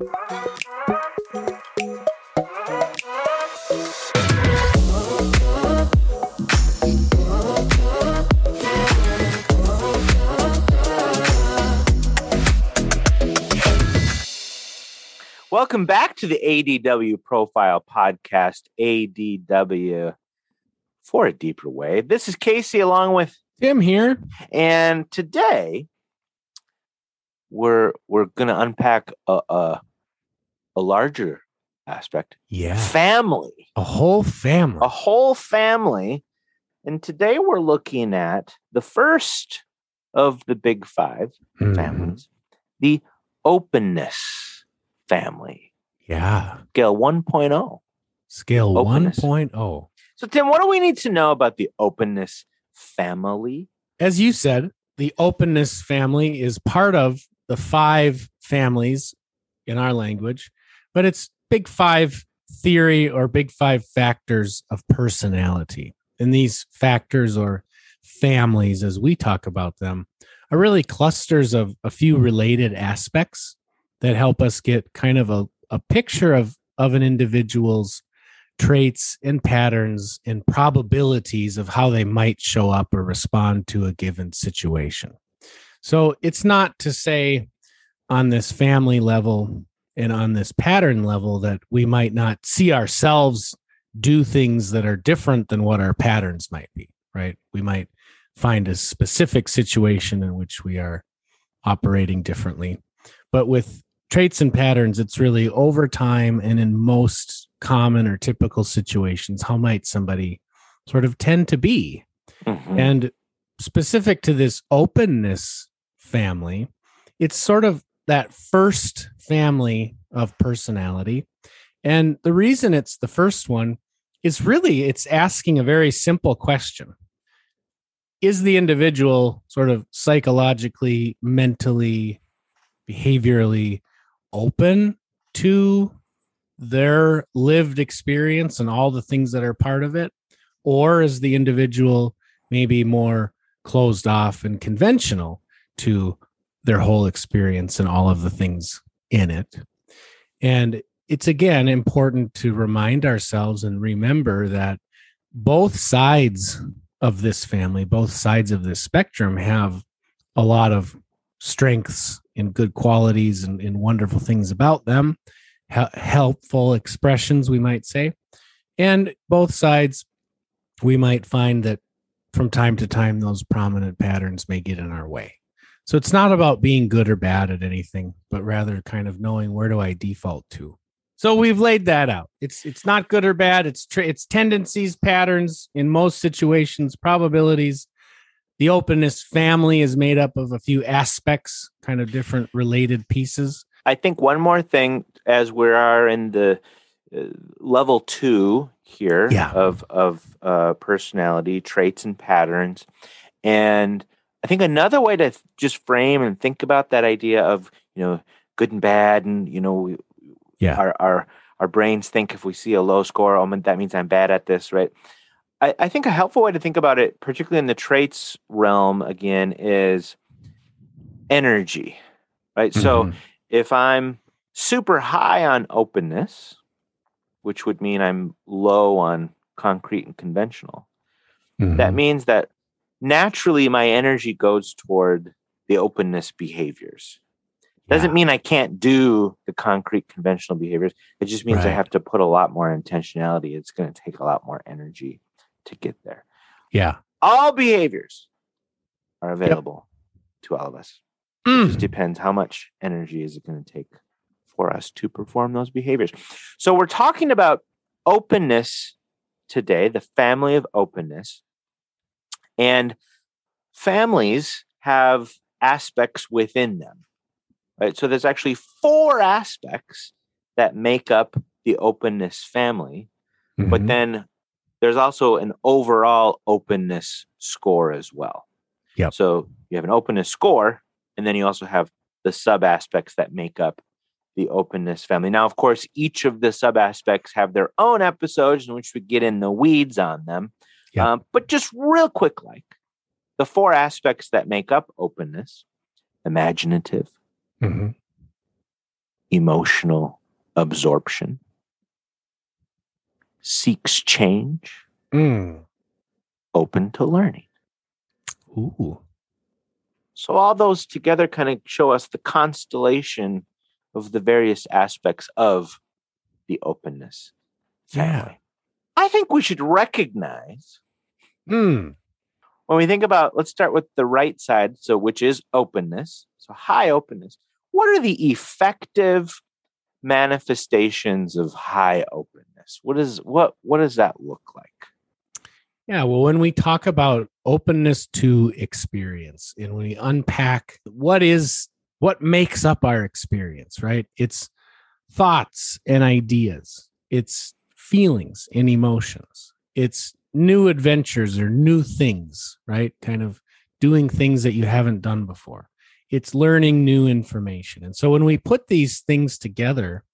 Welcome back to the ADW Profile Podcast, ADW for a deeper way. This is Casey along with Tim here. And today we're we're gonna unpack a a, a larger aspect. Yeah. Family. A whole family. A whole family. And today we're looking at the first of the big 5 Mhm. families, the openness family. Yeah. Scale 1.0. Scale. Openness. 1.0. So, Tim, what do we need to know about the openness family? As you said, the openness family is part of the five families in our language, but it's big five theory or big five factors of personality. And these factors or families, as we talk about them, are really clusters of a few mm-hmm. related aspects that help us get kind of a, a picture of, of an individual's traits and patterns and probabilities of how they might show up or respond to a given situation. So it's not to say on this family level and on this pattern level that we might not see ourselves do things that are different than what our patterns might be, right? We might find a specific situation in which we are operating differently. But with traits and patterns, it's really over time and in most common or typical situations, how might somebody sort of tend to be? Mhm. And specific to this openness family, it's sort of that first family of personality. And the reason it's the first one is really it's asking a very simple question. Is the individual sort of psychologically, mentally, behaviorally open to their lived experience and all the things that are part of it? Or is the individual maybe more closed off and conventional to their whole experience and all of the things in it? And it's again important to remind ourselves and remember that both sides of this family, both sides of this spectrum have a lot of strengths and good qualities and, and wonderful things about them, hel- helpful expressions, we might say. And both sides, we might find that from time to time, those prominent patterns may get in our way. So it's not about being good or bad at anything, but rather kind of knowing where do I default to. So we've laid that out. It's it's not good or bad. It's tra- it's tendencies, patterns in most situations, probabilities. The openness family is made up of a few aspects, kind of different related pieces. I think one more thing as we are in the uh, level two here Yeah. of of uh, personality traits and patterns, and I think another way to just frame and think about that idea of you know good and bad, and you know Yeah. our our our brains think if we see a low score, oh that means I'm bad at this, right? I, I think a helpful way to think about it, particularly in the traits realm, again, is energy, right? So Mhm. if I'm super high on openness, which would mean I'm low on concrete and conventional, that Mhm. means that naturally my energy goes toward the openness behaviors. Doesn't Yeah. mean I can't do the concrete conventional behaviors. It just means I have to put a lot more intentionality. It's going to take a lot more energy to get there. yeah. All behaviors are available to all of us. It Mm. just depends how much energy is it going to take for us to perform those behaviors. So we're talking about openness today, the family of openness. And families have aspects within them. Right? So there's actually four aspects that make up the openness family, but Mhm. then there's also an overall openness score as well. Yep. So you have an openness score, and then you also have the sub aspects that make up the openness family. Now, of course, each of the sub aspects have their own episodes in which we get in the weeds on them. Yep. Um, but just real quick, like the four aspects that make up openness imaginative, Mhm. emotional absorption, seeks change, Mm. open to learning. Ooh. So all those together kind of show us the constellation of the various aspects of the openness Yeah. I think we should recognize Mm. when we think about let's start with the right side, so which is openness. So high openness. What are the effective manifestations of high openness? What is what what does that look like? Yeah, well, when we talk about openness to experience and when we unpack what is what makes up our experience, right? It's thoughts and ideas, it's feelings and emotions, it's new adventures or new things, right? Kind of doing things that you haven't done before. It's learning new information. And so when we put these things together,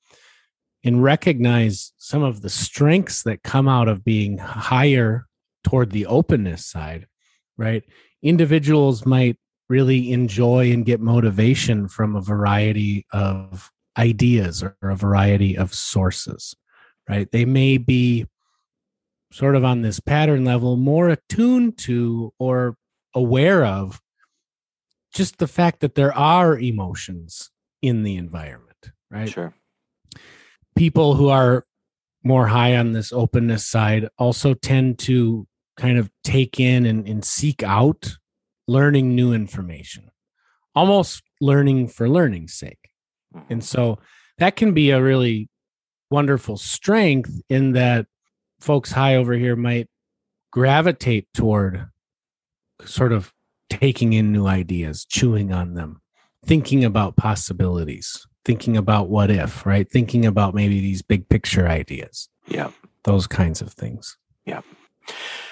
and recognize some of the strengths that come out of being higher toward the openness side, right? Individuals might really enjoy and get motivation from a variety of ideas or a variety of sources, right? They may be sort of on this pattern level more attuned to or aware of just the fact that there are emotions in the environment, right? Sure. people who are more high on this openness side also tend to kind of take in and, and seek out learning new information, almost learning for learning's sake. Mhm. And so that can be a really wonderful strength in that folks high over here might gravitate toward sort of taking in new ideas, chewing on them, thinking about possibilities, thinking about what if, right? Thinking about maybe these big picture ideas, Yeah. those kinds of things. Yeah.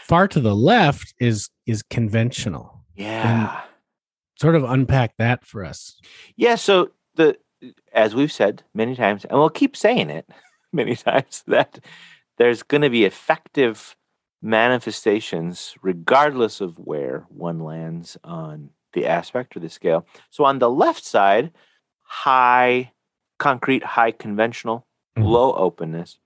Far to the left is is conventional. Yeah. And Sort of unpack that for us. Yeah, so the as we've said many times, and we'll keep saying it many times, that there's going to be effective manifestations regardless of where one lands on the aspect or the scale. So on the left side, high concrete, high conventional, Mhm. low openness.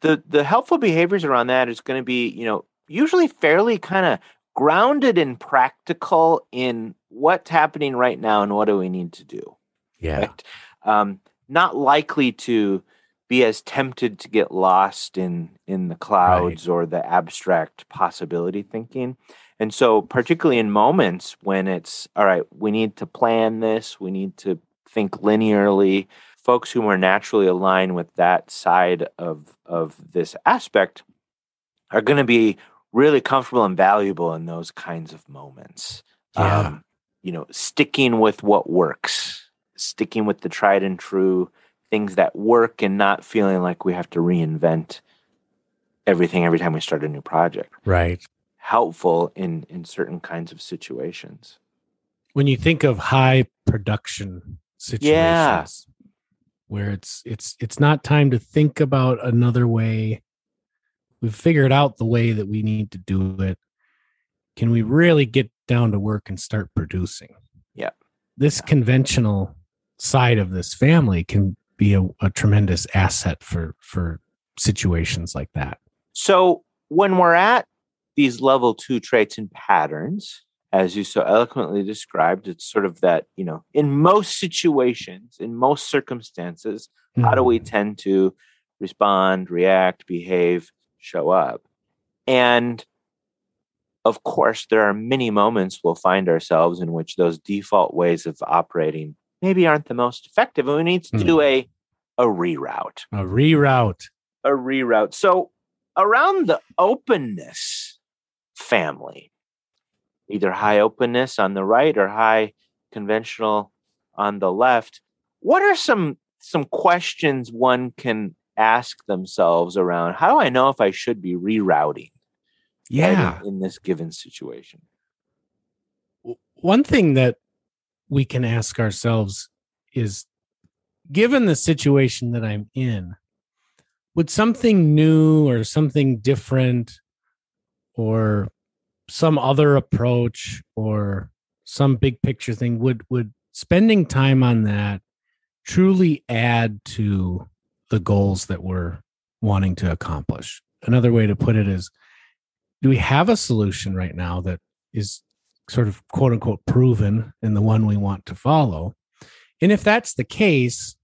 The the helpful behaviors around that is going to be, you know, usually fairly kind of grounded and practical in what's happening right now and what do we need to do Yeah. right? Um, not likely to be as tempted to get lost in in the clouds or the abstract possibility thinking. And so, particularly in moments when it's all right, we need to plan this, we need to think linearly. Folks who are naturally aligned with that side of of this aspect are going to be really comfortable and valuable in those kinds of moments. Yeah. Um, you know, sticking with what works, sticking with the tried and true things that work and not feeling like we have to reinvent everything every time we start a new project. Right. Helpful in in certain kinds of situations. when you think of high production situations Yeah. where it's it's it's not time to think about another way we've figured out the way that we need to do it can we really get down to work and start producing Yeah. this conventional side of this family can be a, a tremendous asset for for situations like that So when we're at these level two traits and patterns, as you so eloquently described, it's sort of that, you know, in most situations, in most circumstances, how do we Mm. tend to respond, react, behave, show up? And of course, there are many moments we'll find ourselves in which those default ways of operating maybe aren't the most effective, and we need to do hmm. a a reroute a reroute a reroute. So around the openness family, either high openness on the right or high conventional on the left, what are some some questions one can ask themselves around how do I know if I should be rerouting right, in- yeah in this given situation? one thing that we can ask ourselves is given the situation that I'm in, would something new or something different or some other approach or some big picture thing would would spending time on that truly add to the goals that we're wanting to accomplish. Another way to put it is do we have a solution right now that is sort of quote unquote proven and the one we want to follow? And if that's the case,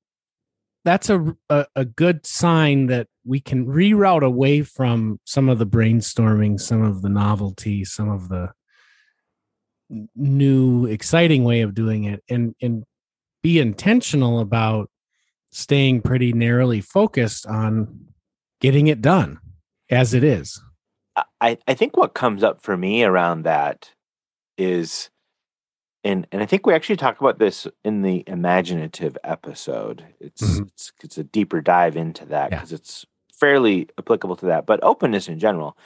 that's a, a, a good sign that we can reroute away from some of the brainstorming, some of the novelty, some of the new exciting way of doing it and and be intentional about staying pretty narrowly focused on getting it done as it is. I, I think what comes up for me around that is and and I think we actually talk about this in the imaginative episode. It's mm-hmm. it's, it's a deeper dive into that because yeah. it's fairly applicable to that. But openness in general,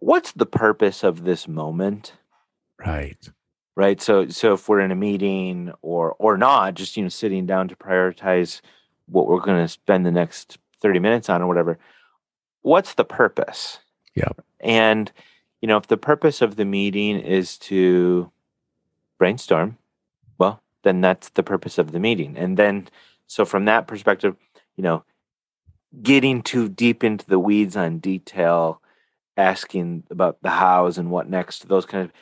what's the purpose of this moment? Right. Right. So so if we're in a meeting or or not, just you know, sitting down to prioritize what we're going to spend the next 30 minutes on or whatever, what's the purpose? Yeah. And you know, if the purpose of the meeting is to brainstorm, well, then that's the purpose of the meeting. And then, so from that perspective, you know, getting too deep into the weeds on detail, asking about the hows and what next, those kind of,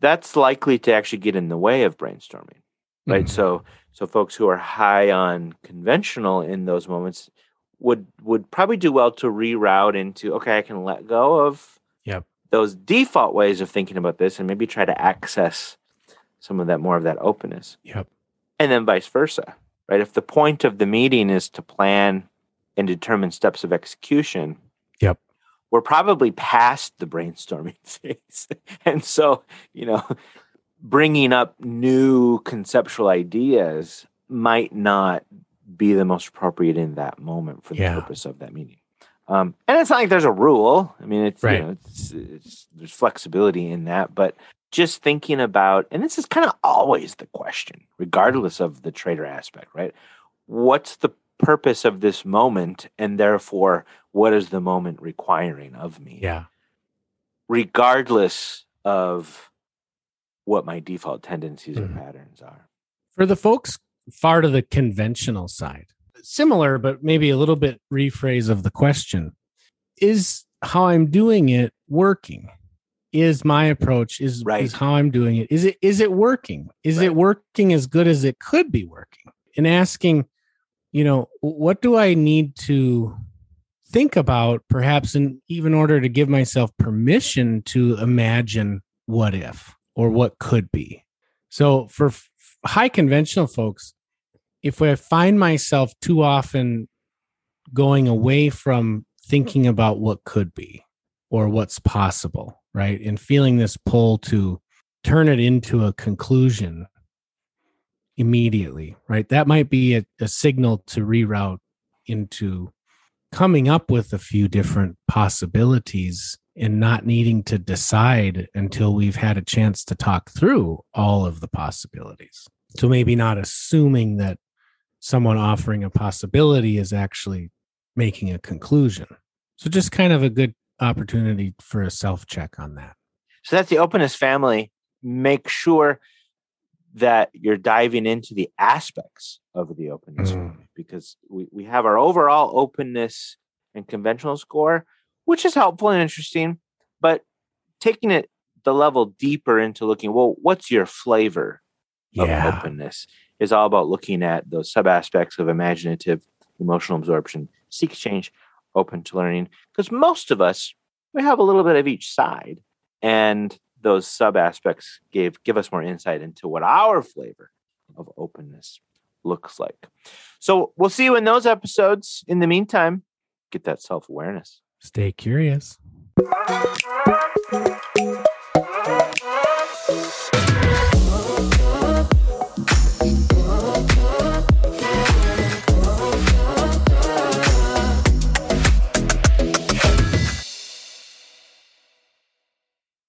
that's likely to actually get in the way of brainstorming, right? Mm-hmm. So, so folks who are high on conventional in those moments would would probably do well to reroute into okay, I can let go of. Those default ways of thinking about this and maybe try to access some of that more of that openness. Yep. And then vice versa, right? If the point of the meeting is to plan and determine steps of execution, yep. We're probably past the brainstorming phase. and so, you know, bringing up new conceptual ideas might not be the most appropriate in that moment for the yeah. purpose of that meeting. Um, and it's not like there's a rule. I mean, it's, right. you know, it's, it's, there's flexibility in that, but just thinking about, and this is kind of always the question, regardless of the trader aspect, right? What's the purpose of this moment? And therefore, what is the moment requiring of me? Yeah. Regardless of what my default tendencies mm-hmm. or patterns are. For the folks far to the conventional side, similar, but maybe a little bit rephrase of the question is how I'm doing it working? is my approach is, right. is how i'm doing it is it is it working is right. it working as good as it could be working and asking you know what do i need to think about perhaps in even order to give myself permission to imagine what if or what could be so for high conventional folks if i find myself too often going away from thinking about what could be or what's possible right? And feeling this pull to turn it into a conclusion immediately, right? That might be a, a signal to reroute into coming up with a few different possibilities and not needing to decide until we've had a chance to talk through all of the possibilities. So maybe not assuming that someone offering a possibility is actually making a conclusion. So just kind of a good opportunity for a self check on that. So that's the openness family. Make sure that you're diving into the aspects of the openness mm. because we, we have our overall openness and conventional score, which is helpful and interesting, but taking it the level deeper into looking, well, what's your flavor yeah. of openness is all about looking at those sub aspects of imaginative, emotional absorption, seek change, open to learning because most of us we have a little bit of each side and those sub aspects gave give us more insight into what our flavor of openness looks like. So we'll see you in those episodes. In the meantime get that self-awareness. Stay curious